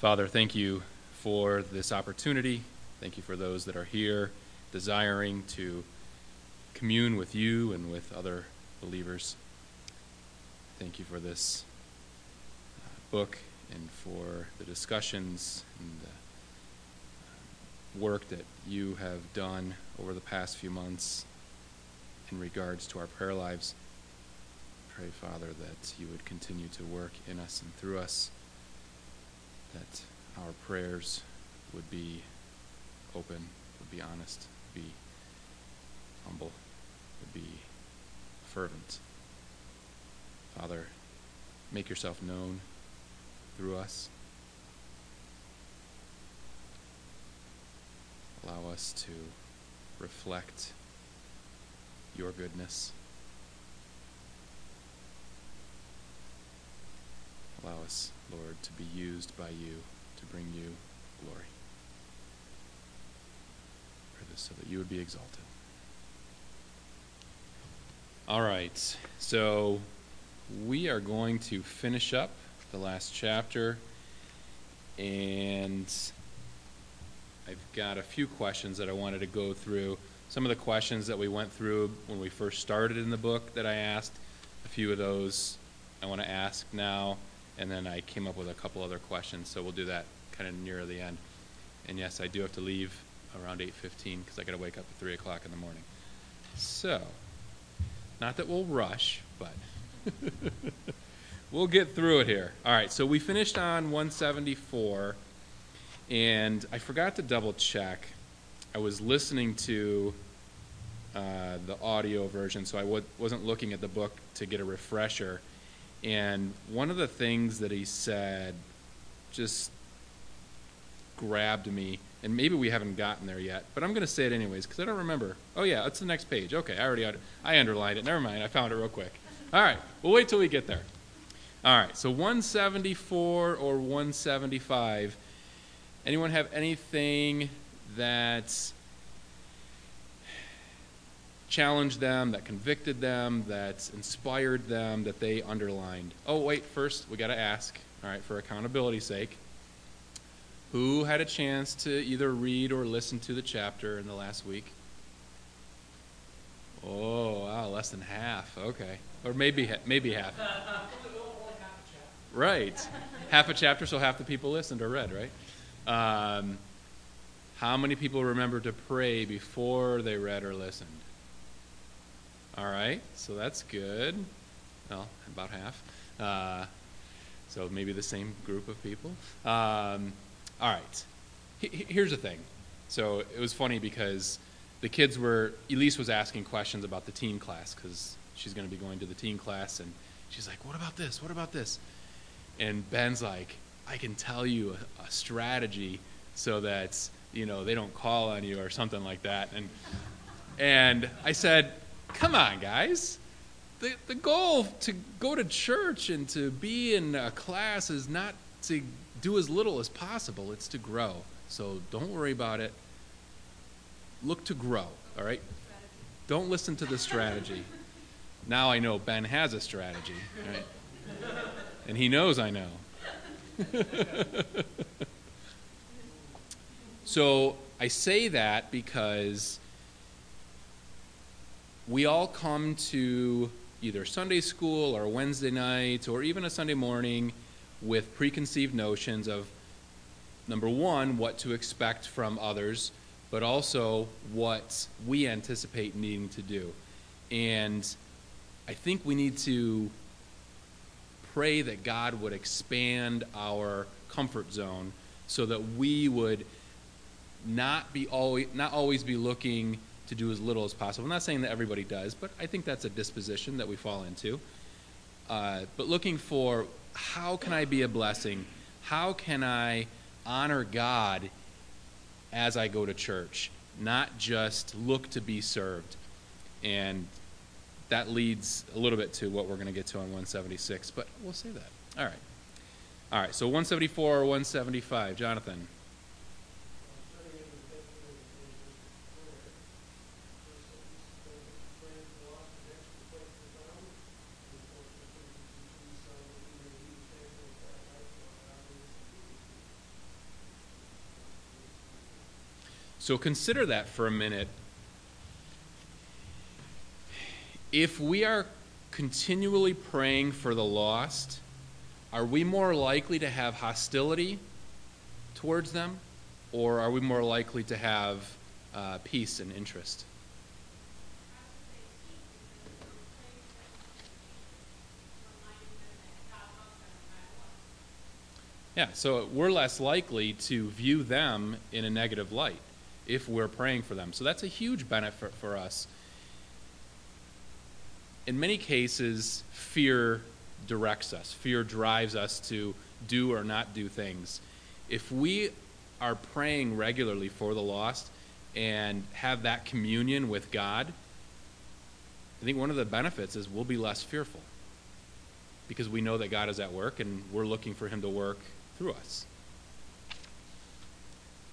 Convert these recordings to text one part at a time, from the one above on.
Father, thank you for this opportunity. Thank you for those that are here desiring to commune with you and with other believers. Thank you for this uh, book and for the discussions and the uh, work that you have done over the past few months in regards to our prayer lives. Pray, Father, that you would continue to work in us and through us, that our prayers would be open, would be honest, would be humble, would be fervent. Father, make yourself known through us. Allow us to reflect your goodness. Allow us, Lord, to be used by you to bring you glory. This so that you would be exalted. All right, so we are going to finish up the last chapter, and I've got a few questions that I wanted to go through. Some of the questions that we went through when we first started in the book that I asked, a few of those I want to ask now, and then I came up with a couple other questions, so we'll do that kind of near the end. And yes, I do have to leave around 8.15 because I got to wake up at 3 o'clock in the morning. So, not that we'll rush, but we'll get through it here. All right, so we finished on 174, and I forgot to double check. I was listening to uh, the audio version, so I w- wasn't looking at the book to get a refresher. And one of the things that he said just grabbed me, and maybe we haven't gotten there yet, but I'm going to say it anyways because I don't remember. Oh yeah, it's the next page. Okay, I already I underlined it. Never mind, I found it real quick. All right, we'll wait till we get there. All right, so 174 or 175. Anyone have anything that challenged them, that convicted them, that inspired them, that they underlined? Oh, wait, first we got to ask, all right, for accountability's sake. Who had a chance to either read or listen to the chapter in the last week? Oh, wow, less than half. Okay. Or maybe maybe half. Right. Half a chapter, so half the people listened or read, right? Um, how many people remember to pray before they read or listened? All right, so that's good. Well, about half. Uh, so maybe the same group of people. Um, all right. Here's the thing. So it was funny because the kids were, Elise was asking questions about the teen class because she's going to be going to the teen class. And she's like, What about this? What about this? And Ben's like, I can tell you a, a strategy so that, you know, they don't call on you or something like that. And, and I said, Come on, guys. The, the goal to go to church and to be in a class is not to do as little as possible. It's to grow. So don't worry about it. Look to grow, all right? Don't listen to the strategy. Now I know Ben has a strategy, right? And he knows I know. so I say that because we all come to either Sunday school or Wednesday night or even a Sunday morning with preconceived notions of number one, what to expect from others, but also what we anticipate needing to do. And I think we need to pray that God would expand our comfort zone so that we would not be always not always be looking to do as little as possible. I'm not saying that everybody does, but I think that's a disposition that we fall into. Uh, but looking for how can I be a blessing? How can I honor God as I go to church? Not just look to be served. And that leads a little bit to what we're going to get to on 176, but we'll say that. All right. All right, so 174 or 175. Jonathan. So consider that for a minute. If we are continually praying for the lost, are we more likely to have hostility towards them, or are we more likely to have uh, peace and interest? Yeah, so we're less likely to view them in a negative light if we're praying for them. So that's a huge benefit for us. In many cases, fear directs us, fear drives us to do or not do things. If we are praying regularly for the lost and have that communion with God, I think one of the benefits is we'll be less fearful because we know that God is at work and we're looking for Him to work through us.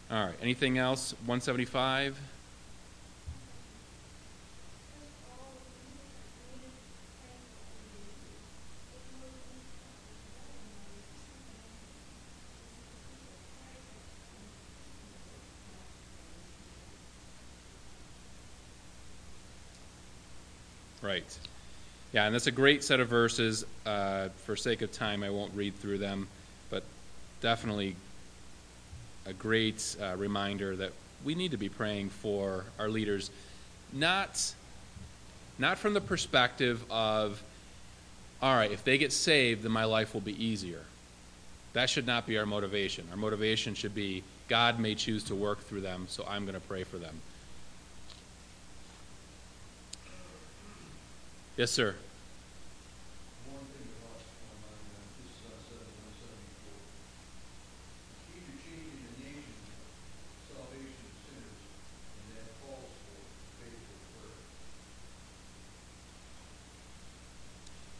All right, anything else? 175? Right. Yeah, and that's a great set of verses. Uh, for sake of time, I won't read through them, but definitely a great uh, reminder that we need to be praying for our leaders, not not from the perspective of, all right, if they get saved, then my life will be easier. That should not be our motivation. Our motivation should be God may choose to work through them, so I'm going to pray for them. Yes, sir.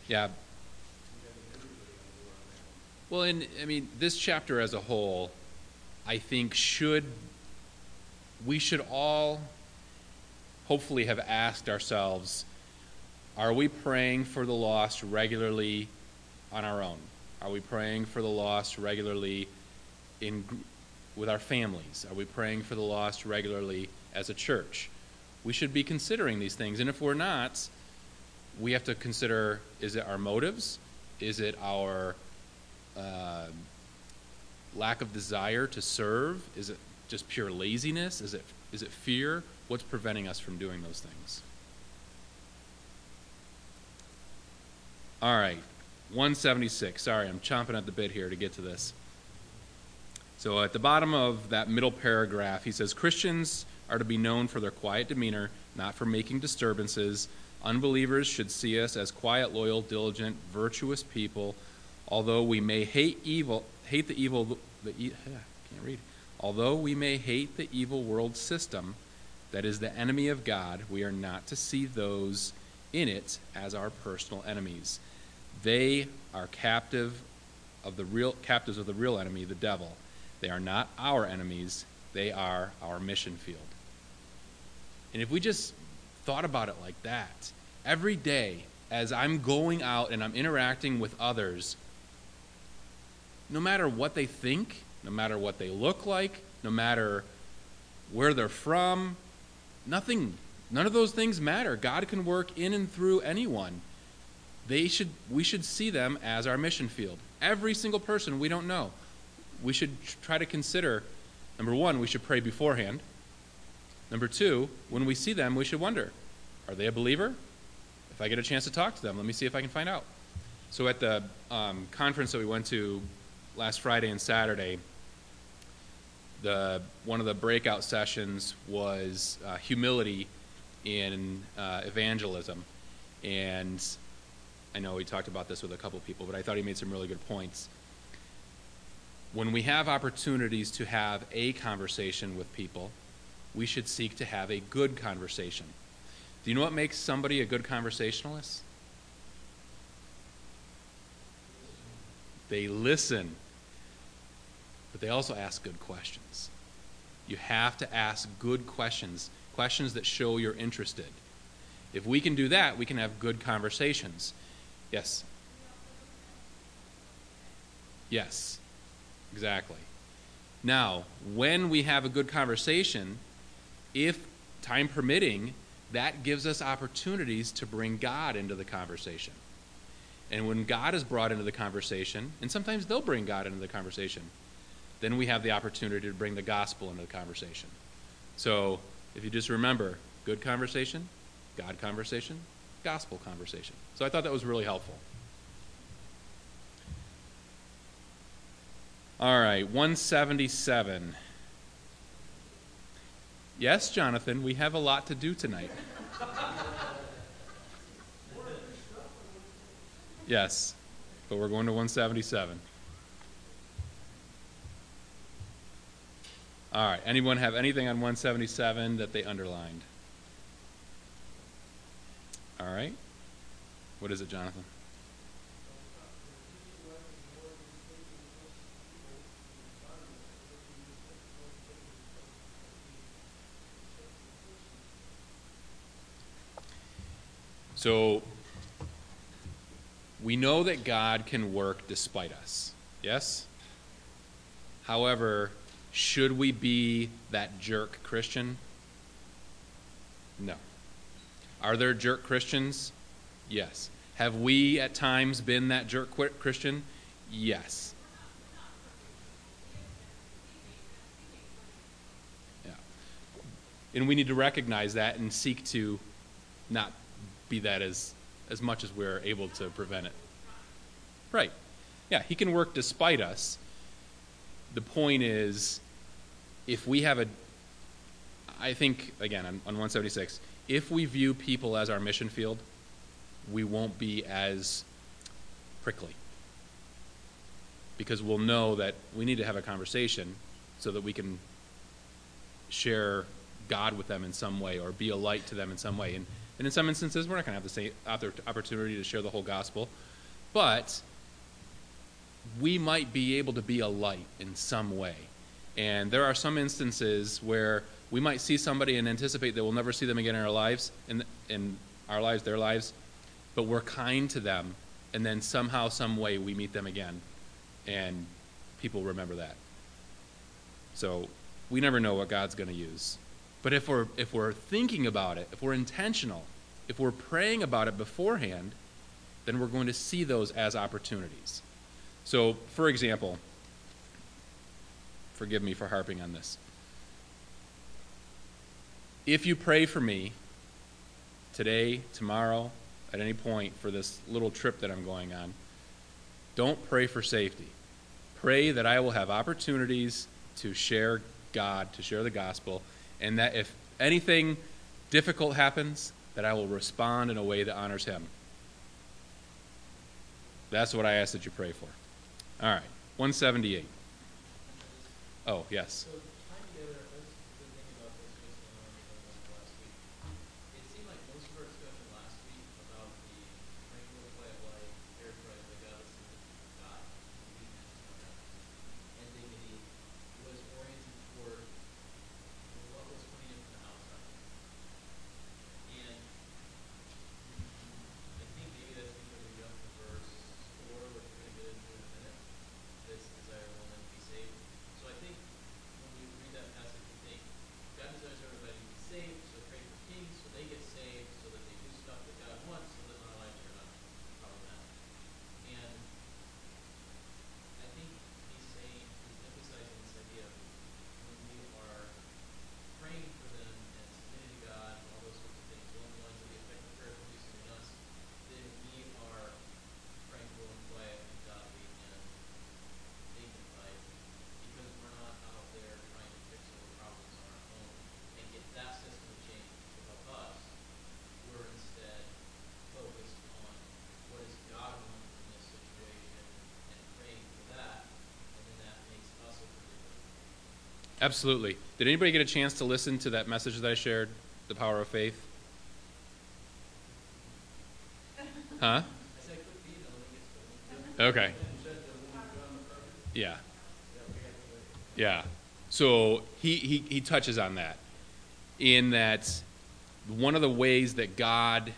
Yeah. Well, and I mean, this chapter as a whole, I think should we should all hopefully have asked ourselves, are we praying for the lost regularly on our own? Are we praying for the lost regularly in with our families? Are we praying for the lost regularly as a church? We should be considering these things, and if we're not, we have to consider is it our motives? Is it our uh, lack of desire to serve? Is it just pure laziness? Is it, is it fear? What's preventing us from doing those things? All right, 176. Sorry, I'm chomping at the bit here to get to this. So at the bottom of that middle paragraph, he says Christians are to be known for their quiet demeanor, not for making disturbances Unbelievers should see us as quiet, loyal, diligent, virtuous people. Although we may hate evil, hate the evil, the can't read. Although we may hate the evil world system that is the enemy of God, we are not to see those in it as our personal enemies. They are captive of the real captives of the real enemy, the devil. They are not our enemies, they are our mission field. And if we just thought about it like that. Every day, as I'm going out and I'm interacting with others, no matter what they think, no matter what they look like, no matter where they're from, nothing, none of those things matter. God can work in and through anyone. They should, we should see them as our mission field. Every single person we don't know. We should try to consider number one, we should pray beforehand. Number two, when we see them, we should wonder are they a believer? If I get a chance to talk to them, let me see if I can find out. So at the um, conference that we went to last Friday and Saturday, the one of the breakout sessions was uh, humility in uh, evangelism, and I know we talked about this with a couple people, but I thought he made some really good points. When we have opportunities to have a conversation with people, we should seek to have a good conversation. Do you know what makes somebody a good conversationalist? They listen, but they also ask good questions. You have to ask good questions, questions that show you're interested. If we can do that, we can have good conversations. Yes? Yes, exactly. Now, when we have a good conversation, if time permitting, that gives us opportunities to bring God into the conversation. And when God is brought into the conversation, and sometimes they'll bring God into the conversation, then we have the opportunity to bring the gospel into the conversation. So if you just remember good conversation, God conversation, gospel conversation. So I thought that was really helpful. All right, 177. Yes, Jonathan, we have a lot to do tonight. Yes, but we're going to 177. All right, anyone have anything on 177 that they underlined? All right. What is it, Jonathan? So we know that God can work despite us. Yes? However, should we be that jerk Christian? No. Are there jerk Christians? Yes. Have we at times been that jerk Christian? Yes. Yeah. And we need to recognize that and seek to not be that as, as much as we're able to prevent it. Right. Yeah, he can work despite us. The point is, if we have a, I think, again, on, on 176, if we view people as our mission field, we won't be as prickly. Because we'll know that we need to have a conversation so that we can share God with them in some way or be a light to them in some way. And and in some instances, we're not going to have the same opportunity to share the whole gospel. But we might be able to be a light in some way. And there are some instances where we might see somebody and anticipate that we'll never see them again in our lives, in, in our lives, their lives, but we're kind to them, and then somehow, some way, we meet them again, and people remember that. So we never know what God's going to use. But if we're, if we're thinking about it, if we're intentional, if we're praying about it beforehand, then we're going to see those as opportunities. So, for example, forgive me for harping on this. If you pray for me today, tomorrow, at any point for this little trip that I'm going on, don't pray for safety. Pray that I will have opportunities to share God, to share the gospel, and that if anything difficult happens, that I will respond in a way that honors Him. That's what I ask that you pray for. All right, 178. Oh, yes. Absolutely. Did anybody get a chance to listen to that message that I shared, The Power of Faith? Huh? Okay. Yeah. Yeah. So he, he, he touches on that in that one of the ways that God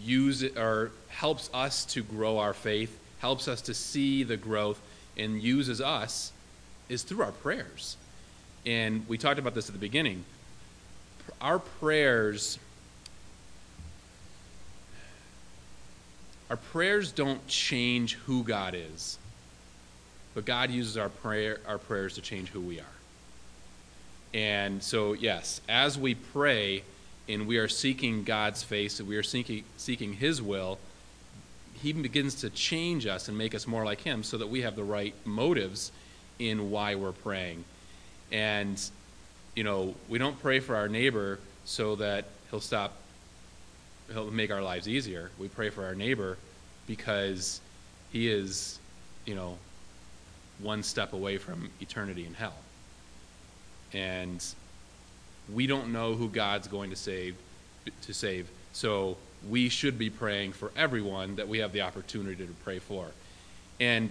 uses or helps us to grow our faith, helps us to see the growth, and uses us is through our prayers. And we talked about this at the beginning. our prayers our prayers don't change who God is, but God uses our prayer our prayers to change who we are. And so, yes, as we pray and we are seeking God's face and we are seeking seeking His will, He begins to change us and make us more like Him, so that we have the right motives in why we're praying. And you know, we don't pray for our neighbor so that he'll stop, he'll make our lives easier. We pray for our neighbor because he is, you know, one step away from eternity in hell. And we don't know who God's going to save to save. So we should be praying for everyone that we have the opportunity to pray for. And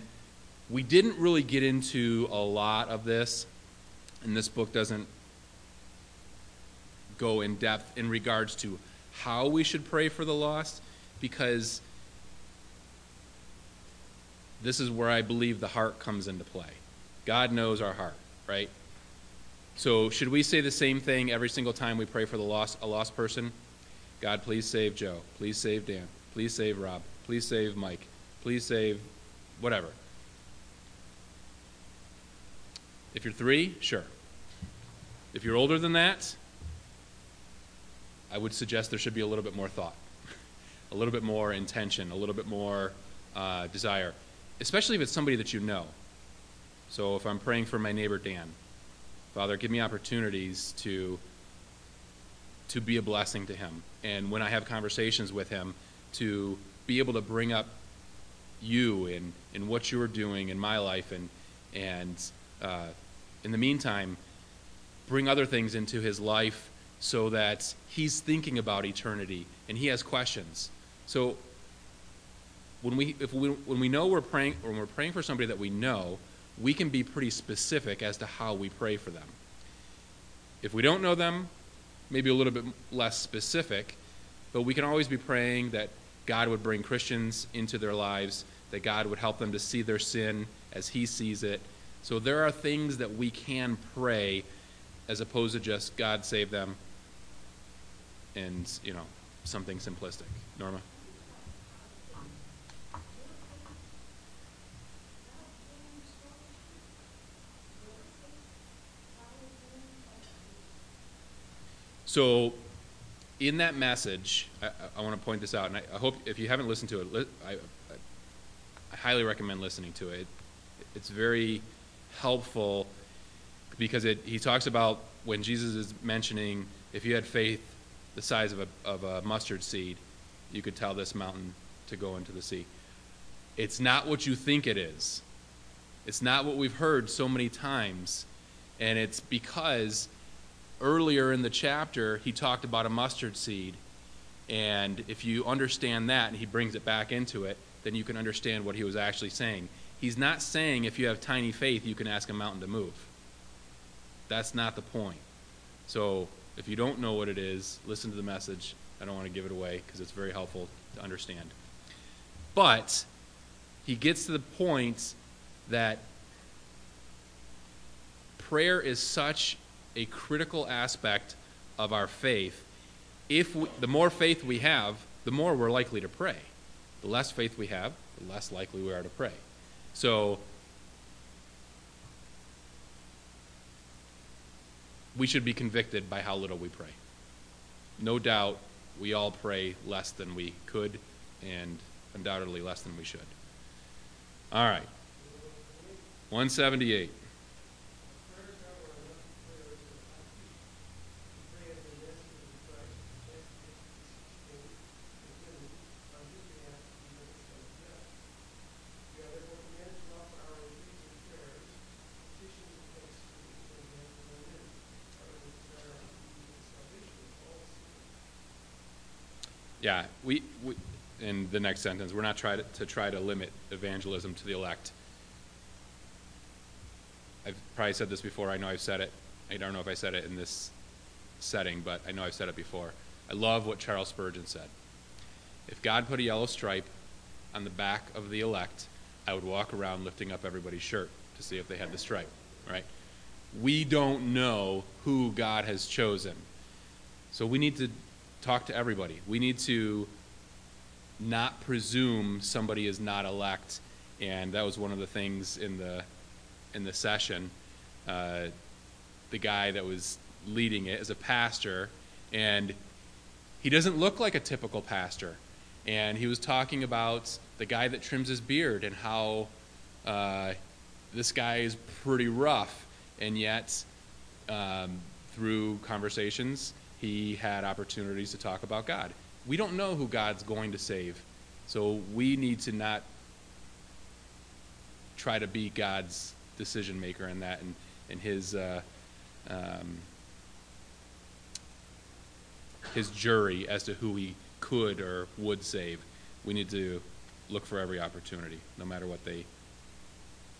we didn't really get into a lot of this, and this book doesn't go in depth in regards to how we should pray for the lost because this is where I believe the heart comes into play. God knows our heart, right? So, should we say the same thing every single time we pray for the lost, a lost person? God, please save Joe. Please save Dan. Please save Rob. Please save Mike. Please save whatever. If you're three, sure. If you're older than that, I would suggest there should be a little bit more thought, a little bit more intention, a little bit more uh, desire, especially if it's somebody that you know. So if I'm praying for my neighbor Dan, Father, give me opportunities to to be a blessing to him, and when I have conversations with him, to be able to bring up you and, and what you are doing in my life, and and uh, in the meantime, bring other things into his life so that he's thinking about eternity and he has questions. So when we if we when we know we're praying when we're praying for somebody that we know, we can be pretty specific as to how we pray for them. If we don't know them, maybe a little bit less specific, but we can always be praying that God would bring Christians into their lives, that God would help them to see their sin as he sees it. So there are things that we can pray as opposed to just God save them and, you know, something simplistic. Norma? So, in that message, I, I want to point this out, and I, I, hope if you haven't listened to it, I, I, highly recommend listening to it. It's very helpful because it, he talks about when Jesus is mentioning if you had faith the size of a, of a mustard seed, you could tell this mountain to go into the sea. It's not what you think it is. It's not what we've heard so many times. And it's because earlier in the chapter, he talked about a mustard seed. And if you understand that and he brings it back into it, then you can understand what he was actually saying. He's not saying if you have tiny faith, you can ask a mountain to move. That's not the point. So if you don't know what it is, listen to the message. I don't want to give it away because it's very helpful to understand. But he gets to the point that prayer is such a critical aspect of our faith. If we, the more faith we have, the more we're likely to pray. The less faith we have, the less likely we are to pray. So we should be convicted by how little we pray. No doubt, we all pray less than we could, and undoubtedly less than we should. All right. 178. We, we in the next sentence, we're not trying to, to try to limit evangelism to the elect. I've probably said this before. I know I've said it. I don't know if I said it in this setting, but I know I've said it before. I love what Charles Spurgeon said. If God put a yellow stripe on the back of the elect, I would walk around lifting up everybody's shirt to see if they had the stripe, right? We don't know who God has chosen. So we need to talk to everybody. We need to not presume somebody is not elect, and that was one of the things in the in the session. Uh, the guy that was leading it is a pastor, and he doesn't look like a typical pastor. And he was talking about the guy that trims his beard and how uh, this guy is pretty rough, and yet um, through conversations he had opportunities to talk about God. We don't know who God's going to save, so we need to not try to be God's decision maker in that and, and his uh, um, his jury as to who he could or would save. We need to look for every opportunity, no matter what they,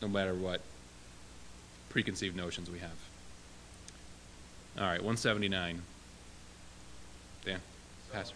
no matter what preconceived notions we have. All right, 179. Dan, So Pastor.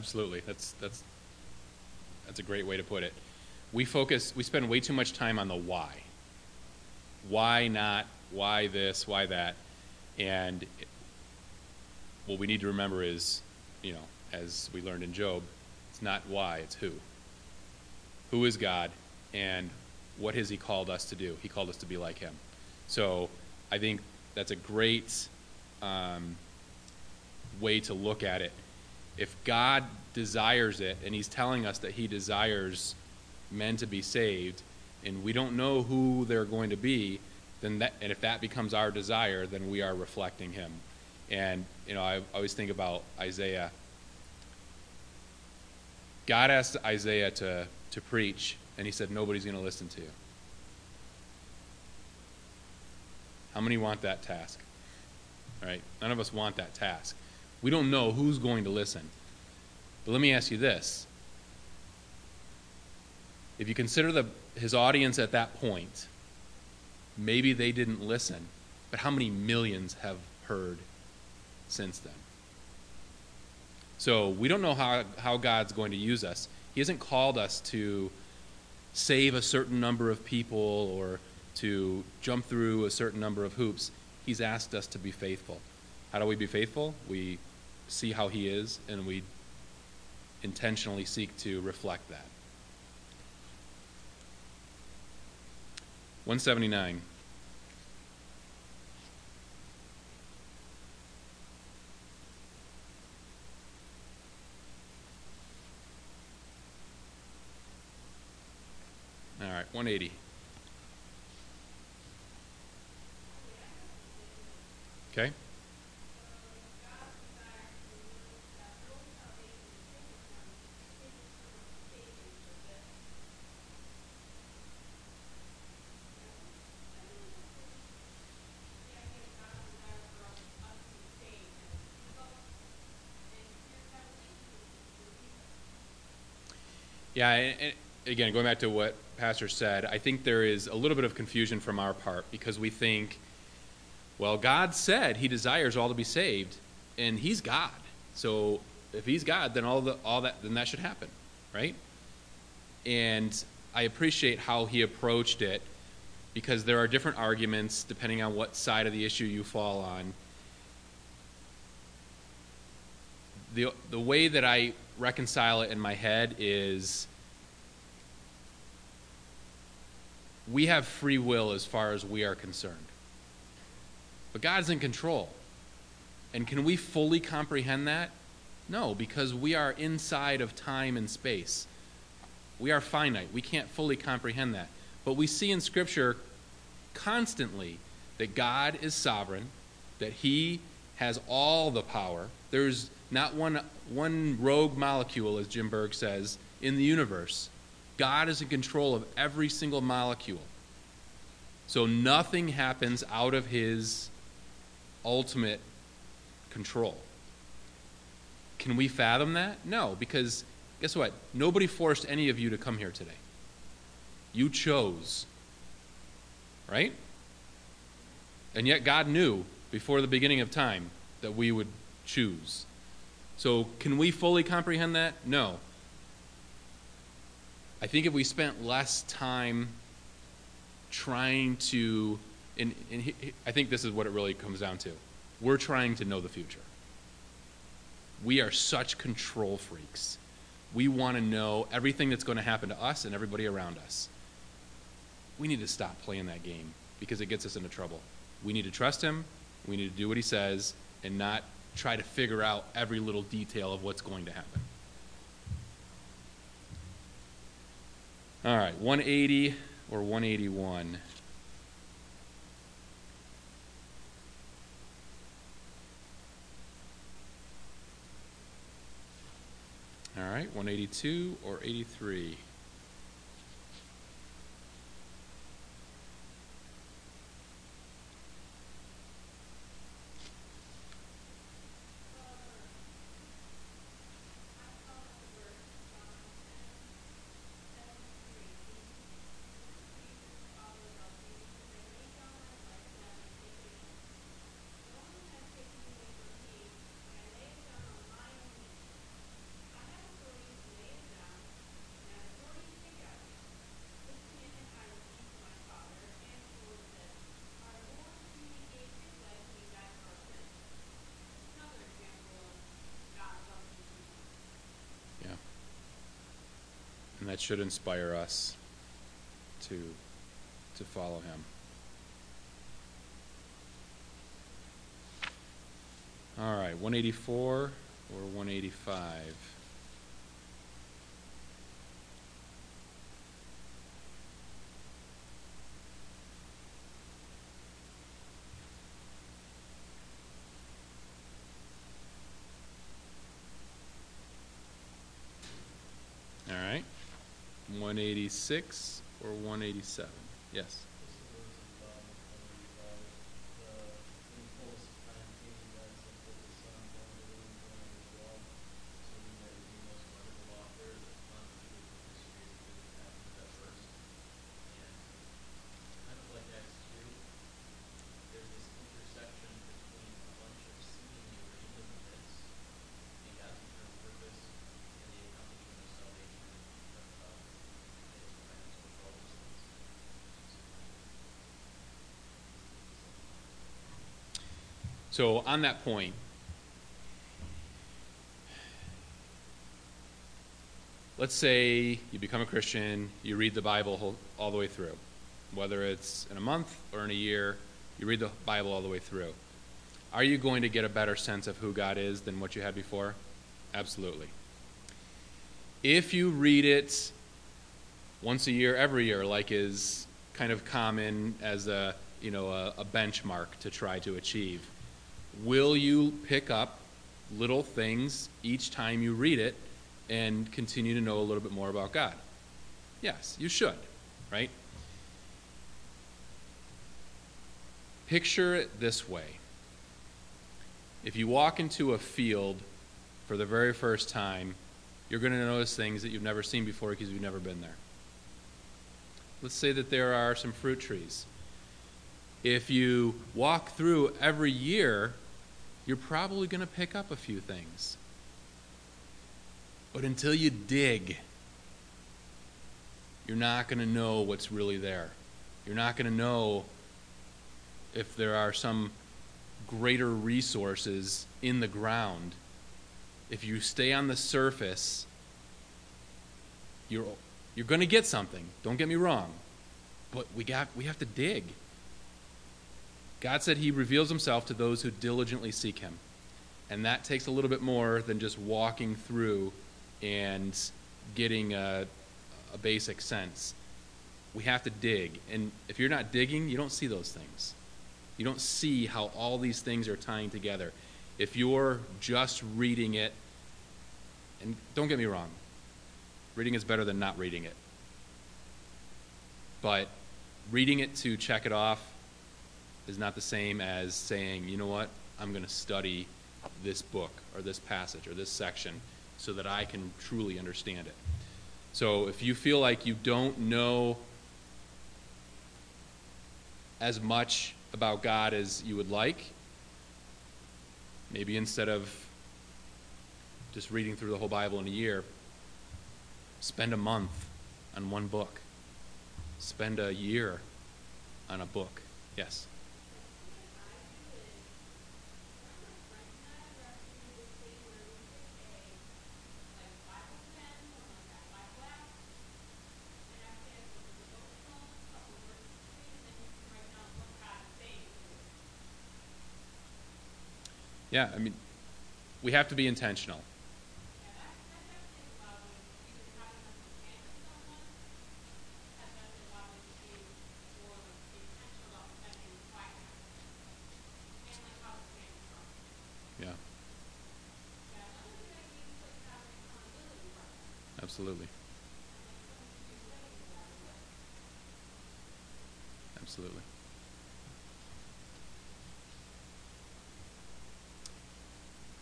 Absolutely. That's that's that's a great way to put it. We focus we spend way too much time on the why. Why not? Why this? Why that? And what we need to remember is, you know, as we learned in Job, it's not why, it's who. Who is God and what has he called us to do? He called us to be like him. So, I think that's a great um, way to look at it. If God desires it, and He's telling us that He desires men to be saved, and we don't know who they're going to be, then that, and if that becomes our desire, then we are reflecting Him. And you know, I always think about Isaiah. God asked Isaiah to to preach, and He said, "Nobody's going to listen to you." How many want that task? Right? None of us want that task. We don't know who's going to listen. But let me ask you this. If you consider the, his audience at that point, maybe they didn't listen, but how many millions have heard since then? So we don't know how, how God's going to use us. He hasn't called us to save a certain number of people or to jump through a certain number of hoops. He's asked us to be faithful. How do we be faithful? We see how He is and we intentionally seek to reflect that. 179. All right, 180. Okay? Yeah, and, again, going back to what Pastor said, I think there is a little bit of confusion from our part because we think, well, God said He desires all to be saved, and He's God. So if He's God, then all the all that then that should happen, right? And I appreciate how he approached it because there are different arguments depending on what side of the issue you fall on. The, way that I reconcile it in my head is we have free will as far as we are concerned. But God's in control. And can we fully comprehend that? No, because we are inside of time and space. We are finite. We can't fully comprehend that. But we see in Scripture constantly that God is sovereign, that He has all the power. There's not one, one rogue molecule, as Jim Berg says, in the universe. God is in control of every single molecule. So nothing happens out of His ultimate control. Can we fathom that? No, because Guess what? Nobody forced any of you to come here today. You chose. Right? And yet God knew before the beginning of time that we would choose. So, can we fully comprehend that? No. I think if we spent less time trying to, and, and I think this is what it really comes down to. We're trying to know the future. We are such control freaks we want to know everything that's going to happen to us and everybody around us. We need to stop playing that game because it gets us into trouble. We need to trust Him, we need to do what He says, and not try to figure out every little detail of what's going to happen. All right, 180 or 181. All right, 182 or 83? That should inspire us to, to follow him. All right, 184 or 185? All right. 186 or 187? Yes. So, on that point, let's say you become a Christian, you read the Bible all the way through. Whether it's in a month or in a year, you read the Bible all the way through. Are you going to get a better sense of who God is than what you had before? Absolutely. If you read it once a year, every year, like is kind of common as a you know a, a benchmark to try to achieve, will you pick up little things each time you read it and continue to know a little bit more about God? Yes, you should, right? Picture it this way. If you walk into a field for the very first time you're going to notice things that you've never seen before because you've never been there. Let's say that there are some fruit trees. If you walk through every year, you're probably going to pick up a few things. But until you dig, you're not going to know what's really there. You're not going to know if there are some greater resources in the ground. If you stay on the surface, you're, you're going to get something. Don't get me wrong. But we, got, we have to dig. God said he reveals himself to those who diligently seek him. And that takes a little bit more than just walking through and getting a, a basic sense. We have to dig. And if you're not digging, you don't see those things. You don't see how all these things are tying together. If you're just reading it, and don't get me wrong, reading is better than not reading it. But reading it to check it off is not the same as saying, you know what, I'm going to study this book or this passage or this section so that I can truly understand it. So if you feel like you don't know as much about God as you would like, maybe instead of just reading through the whole Bible in a year, spend a month on one book. Spend a year on a book. Yes. Yeah, I mean, we have to be intentional. Absolutely.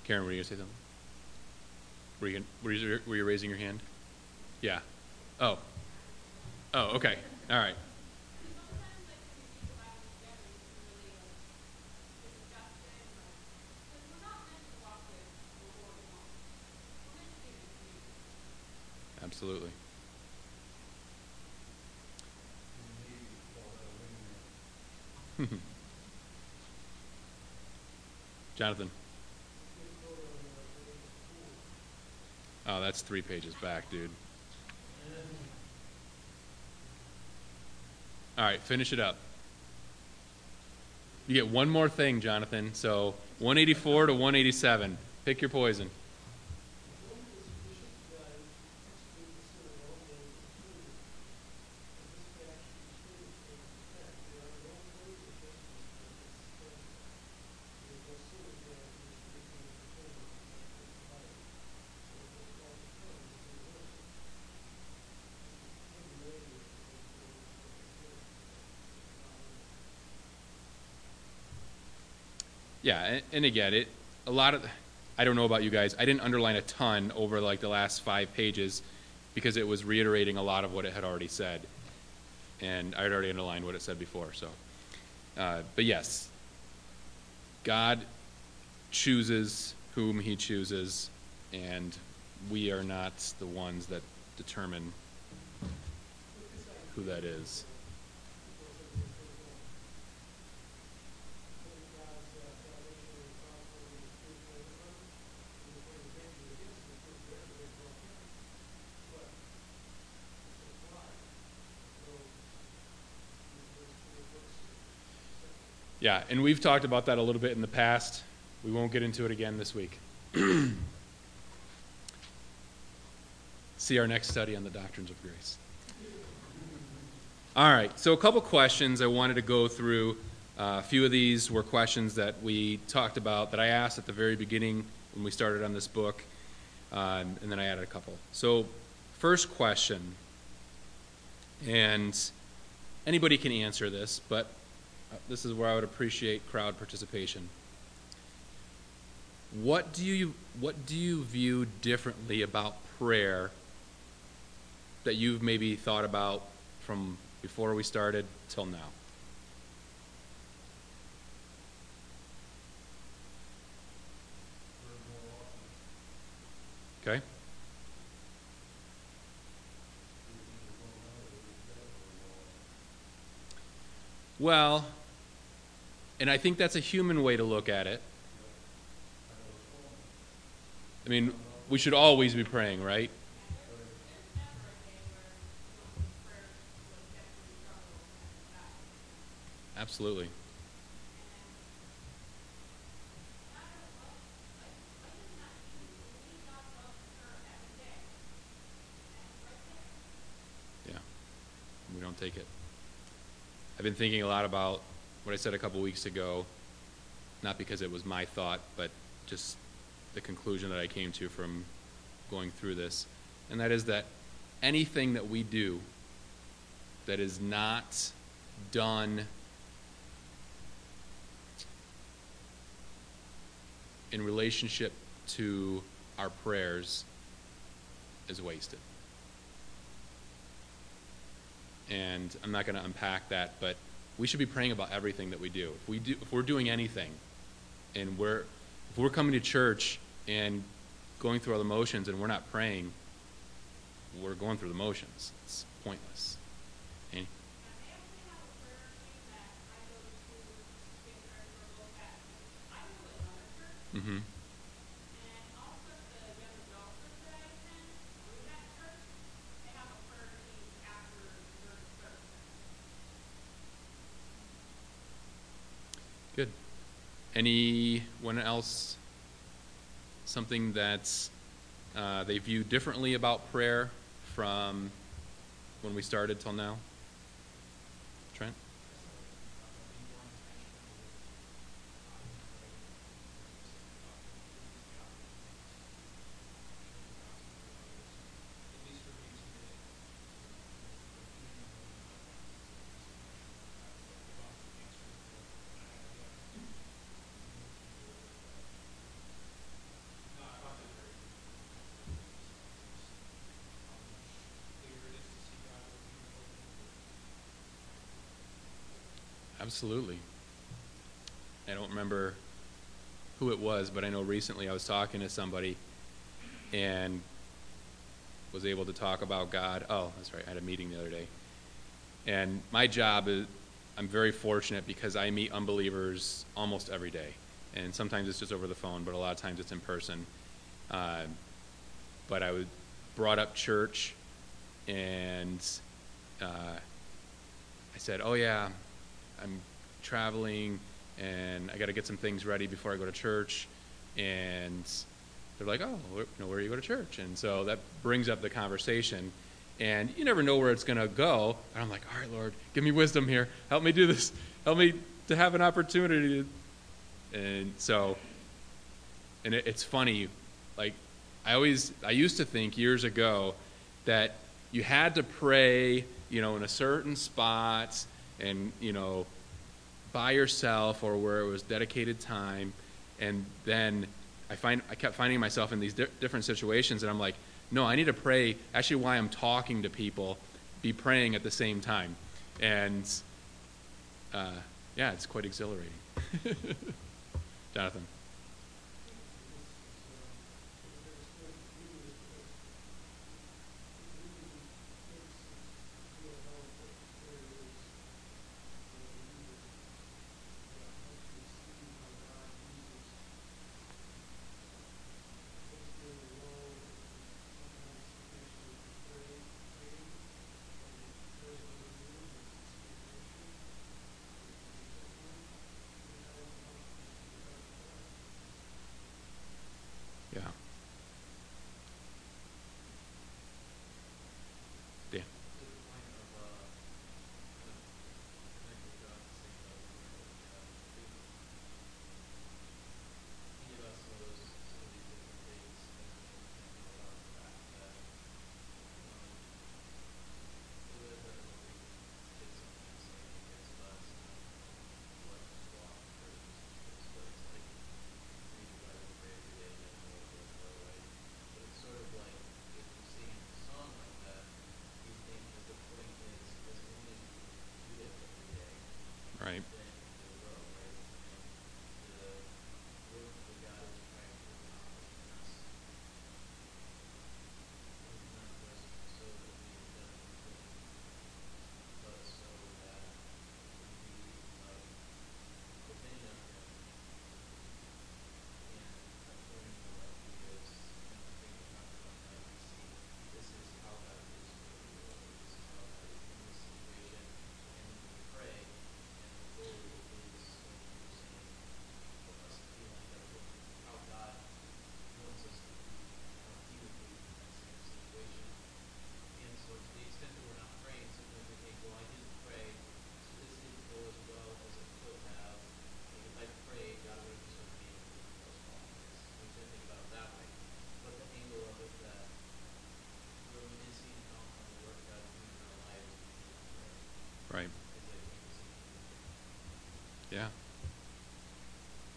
Karen, were you going to say something? Were you, were, you, were you raising your hand? Yeah. Oh. Oh, okay. All right. Absolutely. Jonathan. Oh, that's three pages back, dude. All right, finish it up. You get one more thing, Jonathan. So 184 to 187. Pick your poison. Yeah, and, again, it a lot of I don't know about you guys. I didn't underline a ton over like the last five pages because it was reiterating a lot of what it had already said, and I had already underlined what it said before. So, uh, but yes, God chooses whom He chooses, and we are not the ones that determine who that is. Yeah, and we've talked about that a little bit in the past. We won't get into it again this week. See our next study on the doctrines of grace. All right, so a couple questions I wanted to go through. Uh, a few of these were questions that we talked about that I asked at the very beginning when we started on this book, uh, and then I added a couple. So, first question, and anybody can answer this, but this is where I would appreciate crowd participation. What do you what do you view differently about prayer that you've maybe thought about from before we started till now? Okay? Well, and I think that's a human way to look at it. I mean, we should always be praying, right? Absolutely. Yeah. We don't take it. I've been thinking a lot about what I said a couple weeks ago, not because it was my thought, but just the conclusion that I came to from going through this. And that is that anything that we do that is not done in relationship to our prayers is wasted. And I'm not going to unpack that, but we should be praying about everything that we do. If we do, if we're doing anything, and we're if we're coming to church and going through all the motions and we're not praying, we're going through the motions. It's pointless. Any? Mm-hmm. Good. Anyone else? Something that's uh, they view differently about prayer from when we started till now? Trent? Absolutely. I don't remember who it was, but I know recently I was talking to somebody and was able to talk about God. Oh, that's right. I had a meeting the other day. And my job is, I'm very fortunate because I meet unbelievers almost every day. And sometimes it's just over the phone, but a lot of times it's in person. Uh, but I was brought up church, and uh, I said, "Oh yeah, I'm traveling, and I got to get some things ready before I go to church." And they're like, "Oh, where, you know, where you go to church?" And so that brings up the conversation, and you never know where it's going to go. And I'm like, "All right, Lord, give me wisdom here. Help me do this. Help me to have an opportunity." And so, and it, it's funny, like I always, I used to think years ago that you had to pray, you know, in a certain spot and, you know, by yourself or where it was dedicated time. And then I find, I kept finding myself in these di- different situations and I'm like, no, I need to pray. Actually, why I'm talking to people, be praying at the same time. And, uh, yeah, it's quite exhilarating. Jonathan.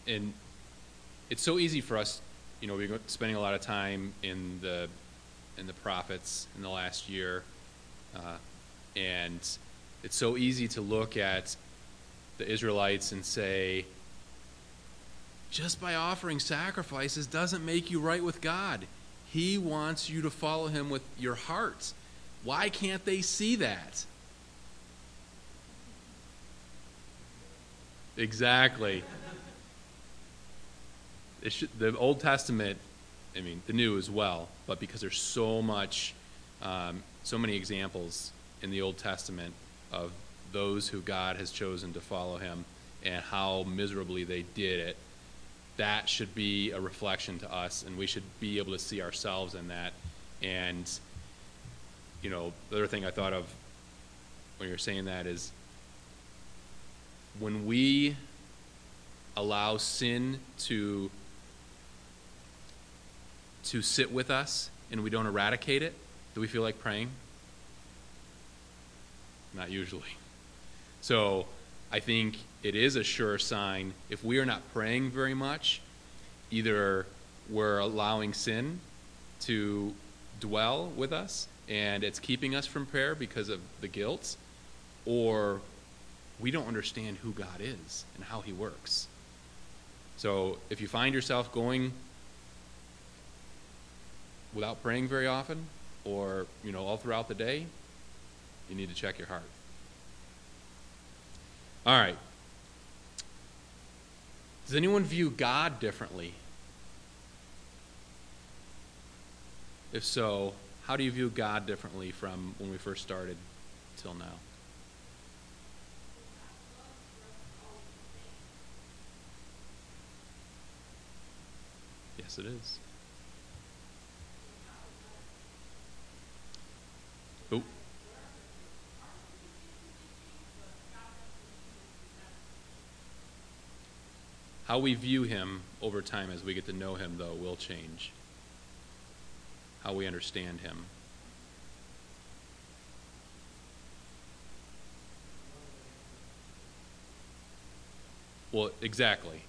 And it's so easy for us, you know, we've been spending a lot of time in the in the prophets in the last year, uh, and it's so easy to look at the Israelites and say, just by offering sacrifices doesn't make you right with God. He wants you to follow Him with your heart. Why can't they see that? Exactly. Should, the Old Testament, I mean, the New as well, but because there's so much, um, so many examples in the Old Testament of those who God has chosen to follow Him and how miserably they did it, that should be a reflection to us, and we should be able to see ourselves in that. And, you know, the other thing I thought of when you're saying that is when we allow sin to to sit with us and we don't eradicate it, do we feel like praying? Not usually. So I think it is a sure sign if we are not praying very much, either we're allowing sin to dwell with us and it's keeping us from prayer because of the guilt, or we don't understand who God is and how He works. So if you find yourself going without praying very often, or you know all throughout the day, you need to check your heart. All right. Does anyone view God differently? If so, how do you view God differently from when we first started till now? Yes, it is. Oh. How we view him over time as we get to know him, though, will change. How we understand him. Well, exactly.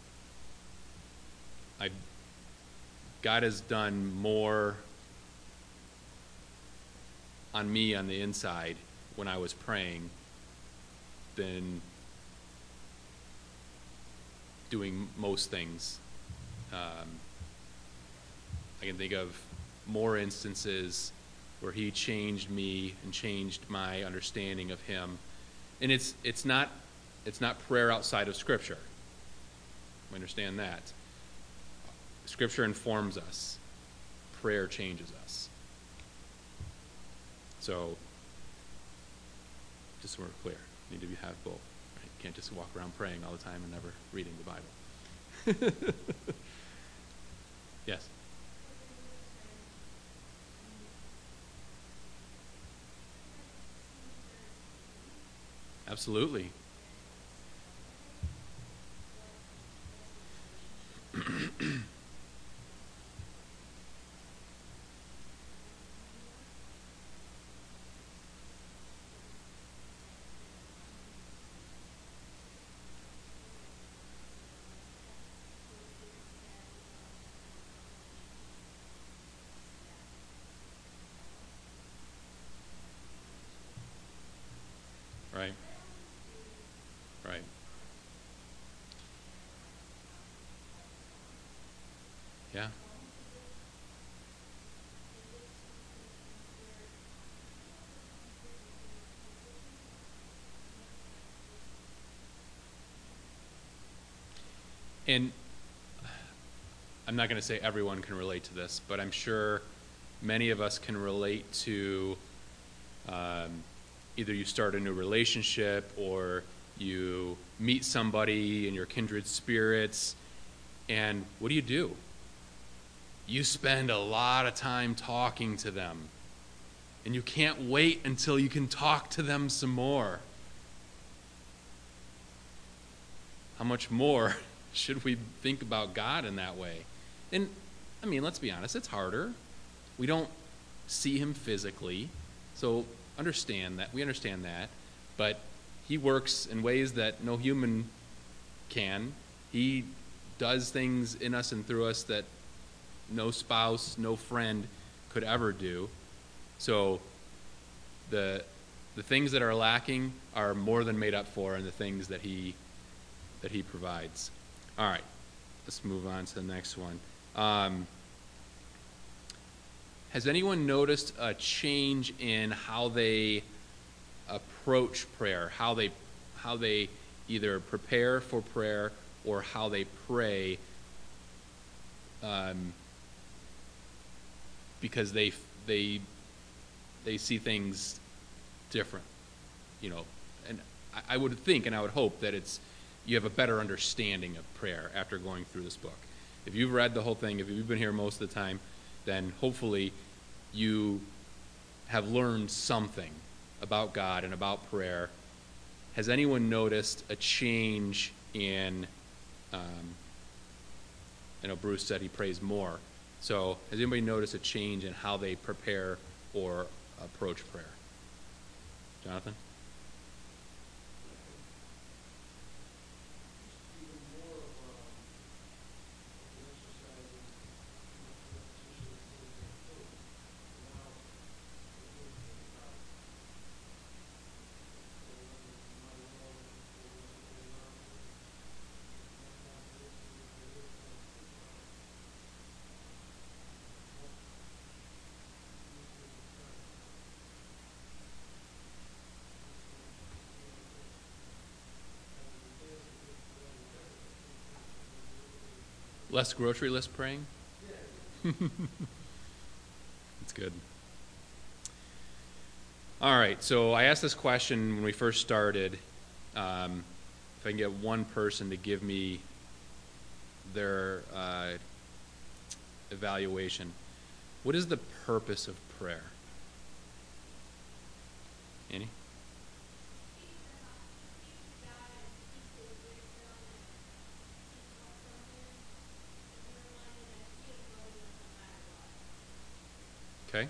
I God has done more on me on the inside when I was praying than doing most things. Um, I can think of more instances where he changed me and changed my understanding of him. And it's it's not it's not prayer outside of scripture. We understand that. Scripture informs us, prayer changes us. So, just so we're clear, you need to have both. Right? You can't just walk around praying all the time and never reading the Bible. yes? Absolutely. Right. Right. Yeah. And I'm not going to say everyone can relate to this, but I'm sure many of us can relate to um, either you start a new relationship or you meet somebody in your kindred spirits, and what do you do? You spend a lot of time talking to them, and you can't wait until you can talk to them some more. How much more should we think about God in that way? And I mean, let's be honest, it's harder. We don't see him physically. So understand that. We understand that. But he works in ways that no human can. He does things in us and through us that no spouse, no friend could ever do. So the the things that are lacking are more than made up for in the things that he that he provides. All right, let's move on to the next one. Um, has anyone noticed a change in how they approach prayer, how they how they either prepare for prayer or how they pray? Um, because they they they see things different, you know. And I, I would think and I would hope that it's you have a better understanding of prayer after going through this book. If you've read the whole thing, if you've been here most of the time, then hopefully you have learned something about God and about prayer. Has anyone noticed a change in? Um, I know Bruce said he prays more. So, has anybody noticed a change in how they prepare or approach prayer? Jonathan? Less grocery list praying? That's good. All right, so I asked this question when we first started. Um, if I can get one person to give me their uh, evaluation, what is the purpose of prayer? Annie? Okay.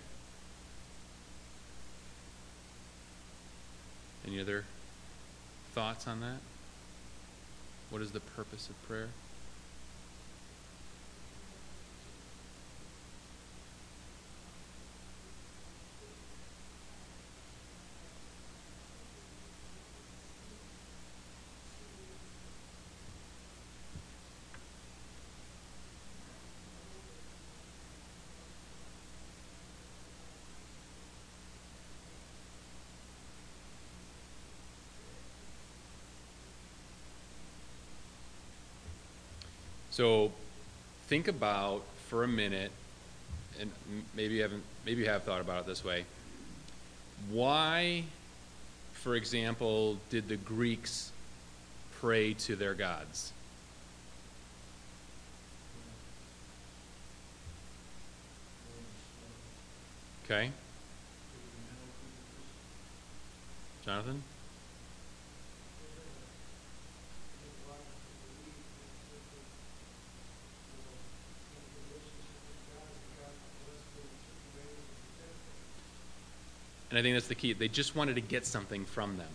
Any other thoughts on that? What is the purpose of prayer? So think about for a minute, and maybe you haven't, maybe you have thought about it this way. Why, for example, did the Greeks pray to their gods? Okay. Jonathan? And I think that's the key. They just wanted to get something from them,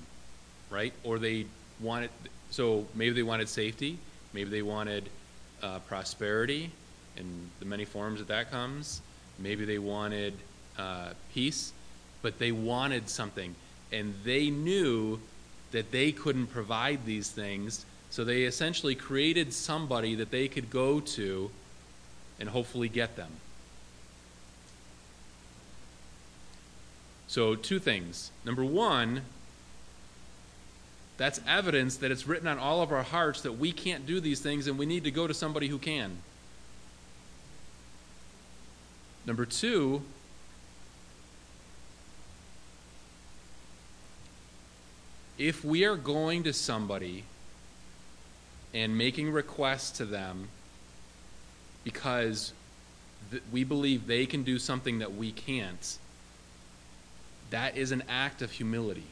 right? Or they wanted, so maybe they wanted safety, maybe they wanted uh, prosperity and the many forms that that comes. Maybe they wanted uh, peace, but they wanted something. And they knew that they couldn't provide these things, so they essentially created somebody that they could go to and hopefully get them. So, two things. Number one, that's evidence that it's written on all of our hearts that we can't do these things and we need to go to somebody who can. Number two, if we are going to somebody and making requests to them because th- we believe they can do something that we can't, that is an act of humility.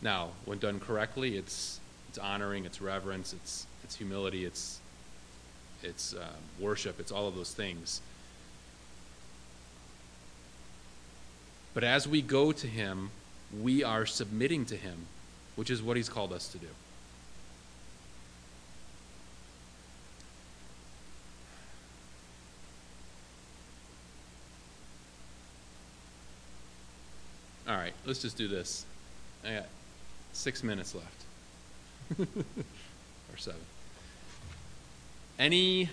Now, when done correctly, it's it's honoring, it's reverence, it's it's humility, it's it's uh, worship, it's all of those things. But as we go to Him, we are submitting to Him, which is what He's called us to do. Let's just do this. I got six minutes left, or seven. Any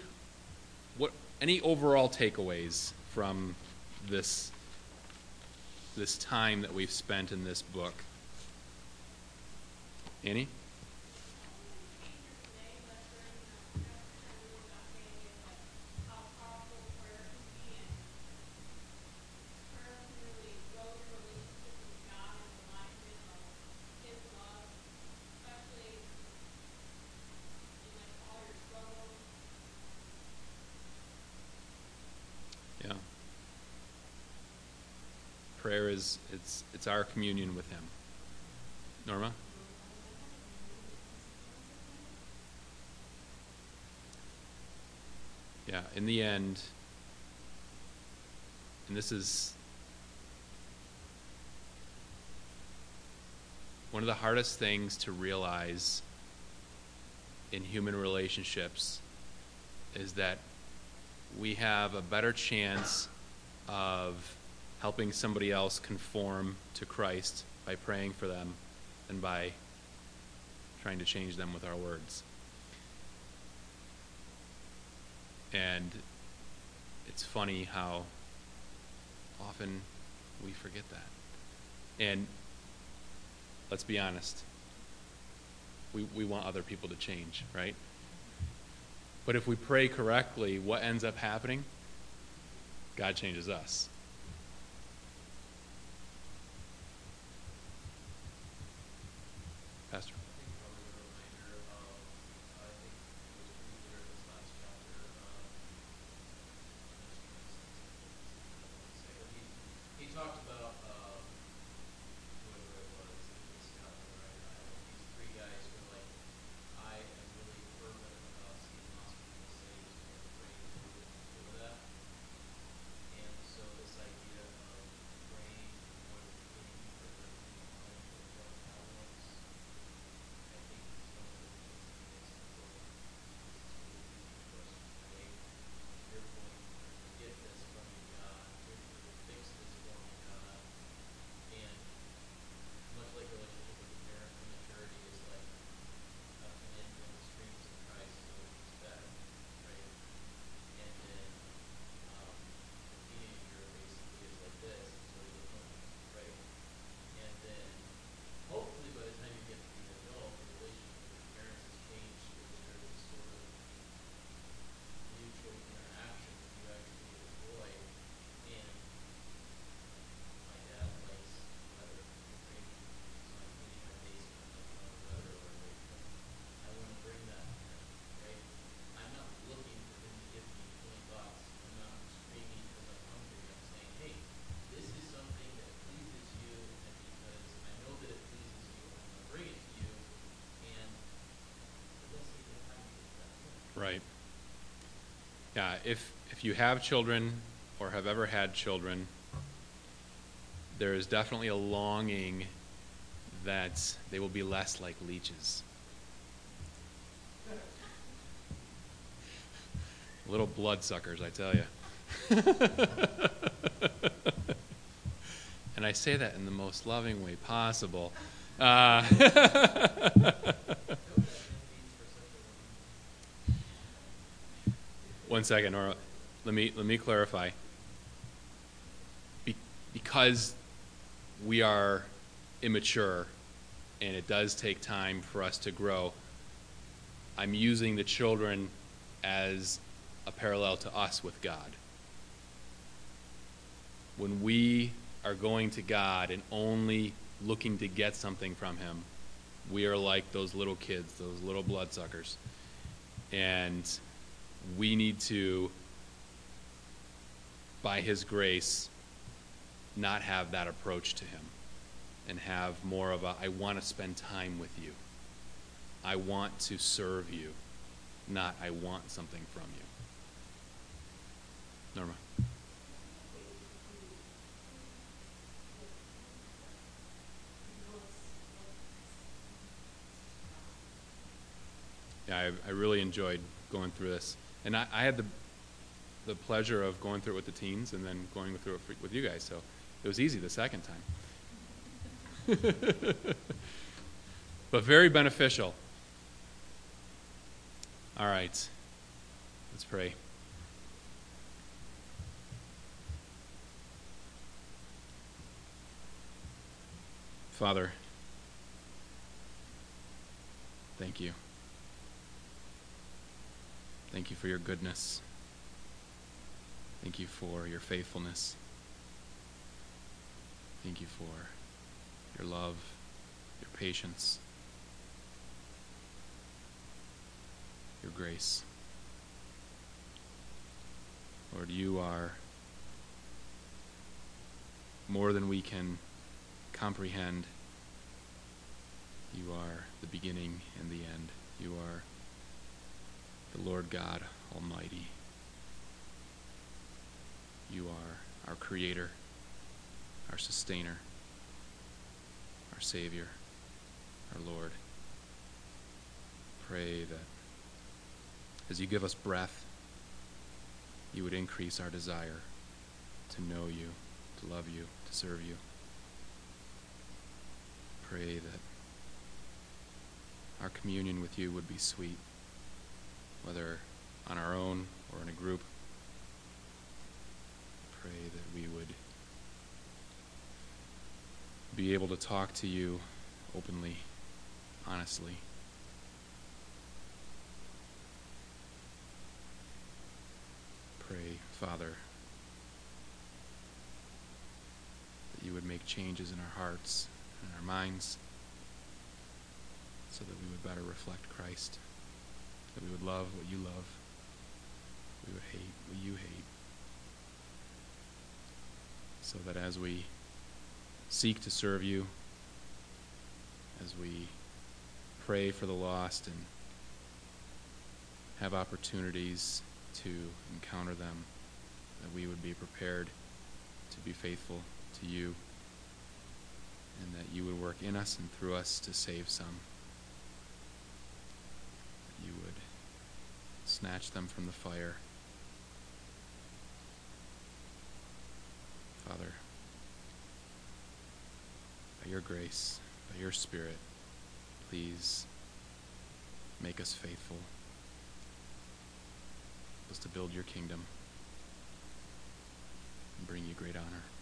what? Any overall takeaways from this this time that we've spent in this book? Annie? Yeah. Prayer is it's it's our communion with him. Norma? Yeah, in the end and this is one of the hardest things to realize in human relationships is that we have a better chance of helping somebody else conform to Christ by praying for them and by trying to change them with our words. And it's funny how often we forget that. And let's be honest, we, we want other people to change, right? But if we pray correctly, what ends up happening? God changes us. Yeah, if if you have children or have ever had children, there is definitely a longing that they will be less like leeches. Little bloodsuckers, I tell you. and I say that in the most loving way possible. Uh, One second, Nora. Let me let me clarify. Be, because we are immature, and it does take time for us to grow. I'm using the children as a parallel to us with God. When we are going to God and only looking to get something from Him, we are like those little kids, those little bloodsuckers. And we need to, by His grace, not have that approach to Him and have more of a, I want to spend time with you. I want to serve you, not I want something from you. Norma. Yeah, I, I really enjoyed going through this, and I, I had the the pleasure of going through it with the teens and then going through it with you guys. So it was easy the second time. but very beneficial. All right, let's pray. Father, thank you. Thank you for your goodness. Thank you for your faithfulness. Thank you for your love, your patience, your grace. Lord, you are more than we can comprehend. You are the beginning and the end. You are the Lord God Almighty. You are our Creator, our Sustainer, our Savior, our Lord. Pray that as you give us breath, you would increase our desire to know you, to love you, to serve you. Pray that our communion with you would be sweet, whether on our own or in a group. Pray that we would be able to talk to you openly, honestly. Pray, Father, that you would make changes in our hearts and our minds so that we would better reflect Christ, that we would love what you love, we would hate what you hate, so that as we seek to serve you, as we pray for the lost and have opportunities to encounter them, that we would be prepared to be faithful to you, and that you would work in us and through us to save some. That you would snatch them from the fire. Father, by your grace, by your Spirit, please make us faithful us to build your kingdom and bring you great honor.